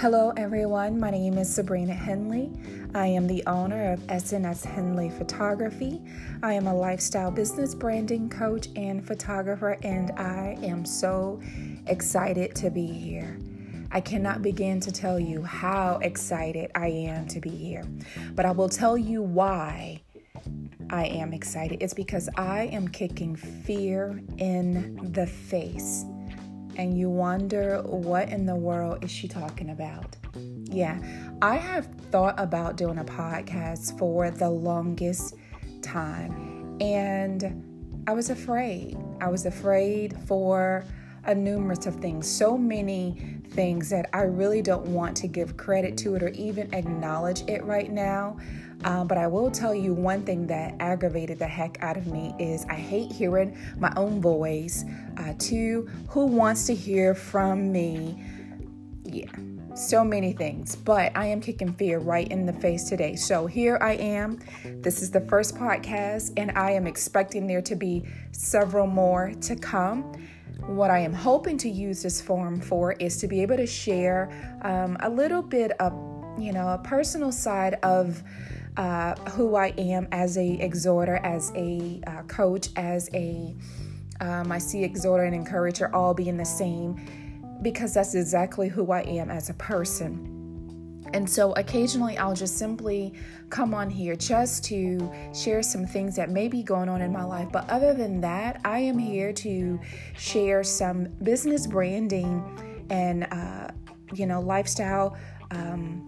Hello, everyone. My name is Sabrina Henley. I am the owner of SNS Henley Photography. I am a lifestyle business branding coach and photographer, and I am so excited to be here. I cannot begin to tell you how excited I am to be here, but I will tell you why I am excited. It's because I am kicking fear in the face and you wonder what in the world is she talking about? Yeah, I have thought about doing a podcast for the longest time and I was afraid. I was afraid for a numerous of things, so many things that I really don't want to give credit to it or even acknowledge it right now. Um, but I will tell you one thing that aggravated the heck out of me is I hate hearing my own voice. Uh, two, who wants to hear from me? Yeah, so many things, but I am kicking fear right in the face today. So here I am. This is the first podcast, and I am expecting there to be several more to come. What I am hoping to use this forum for is to be able to share um, a little bit of, you know, a personal side of uh, who I am as a exhorter, as a uh, coach, as a um, I see exhorter and encourager all being the same because that's exactly who I am as a person. And so occasionally I'll just simply come on here just to share some things that may be going on in my life. But other than that, I am here to share some business branding and, uh, you know, lifestyle um,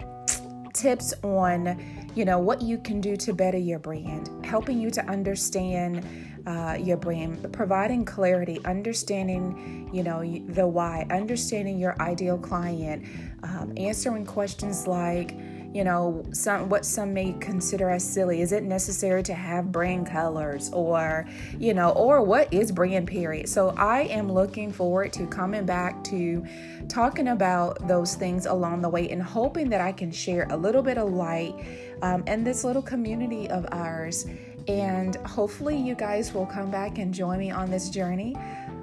tips on you know, what you can do to better your brand, helping you to understand uh, your brain, providing clarity, understanding, you know, the why, understanding your ideal client, um, answering questions like, you know, some what some may consider as silly. Is it necessary to have brand colors or, you know, or what is brand period? So I am looking forward to coming back to talking about those things along the way and hoping that I can share a little bit of light um, in this little community of ours. And hopefully, you guys will come back and join me on this journey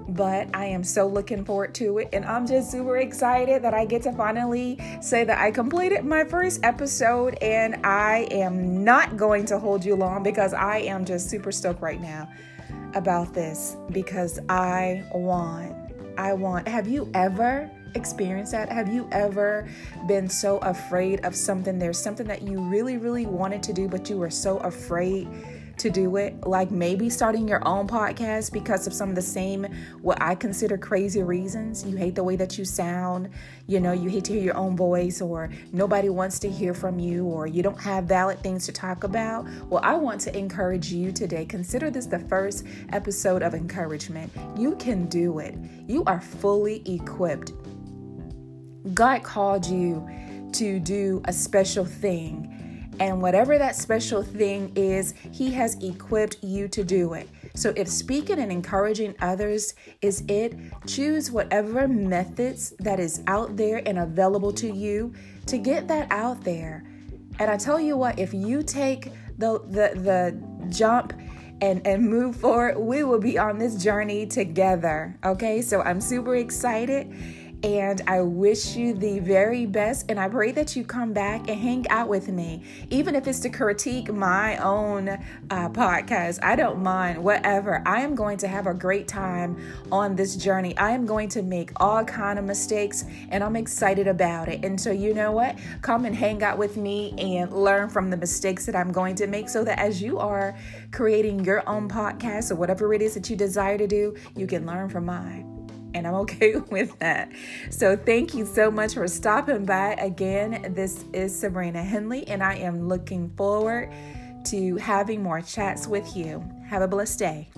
but I am so looking forward to it. And I'm just super excited that I get to finally say that I completed my first episode. And I am not going to hold you long because I am just super stoked right now about this because I want, I want. Have you ever? experienced that? Have you ever been so afraid of something? There's something that you really, really wanted to do, but you were so afraid to do it, like maybe starting your own podcast because of some of the same, what I consider crazy reasons. You hate the way that you sound, you know, you hate to hear your own voice, or nobody wants to hear from you, or you don't have valid things to talk about. Well, I want to encourage you today. Consider this the first episode of encouragement. You can do it, you are fully equipped. God called you to do a special thing and whatever that special thing is, He has equipped you to do it. So if speaking and encouraging others is it, choose whatever methods that is out there and available to you to get that out there. And I tell you what, if you take the the the jump and and move forward, we will be on this journey together. Okay? So I'm super excited and I wish you the very best. And I pray that you come back and hang out with me, even if it's to critique my own uh, podcast. I don't mind, whatever. I am going to have a great time on this journey. I am going to make all kind of mistakes, and I'm excited about it. And so, you know what? Come and hang out with me and learn from the mistakes that I'm going to make, so that as you are creating your own podcast or whatever it is that you desire to do, you can learn from mine and I'm okay with that. So, thank you so much for stopping by. Again, this is Sabrina Henley, and I am looking forward to having more chats with you. Have a blessed day.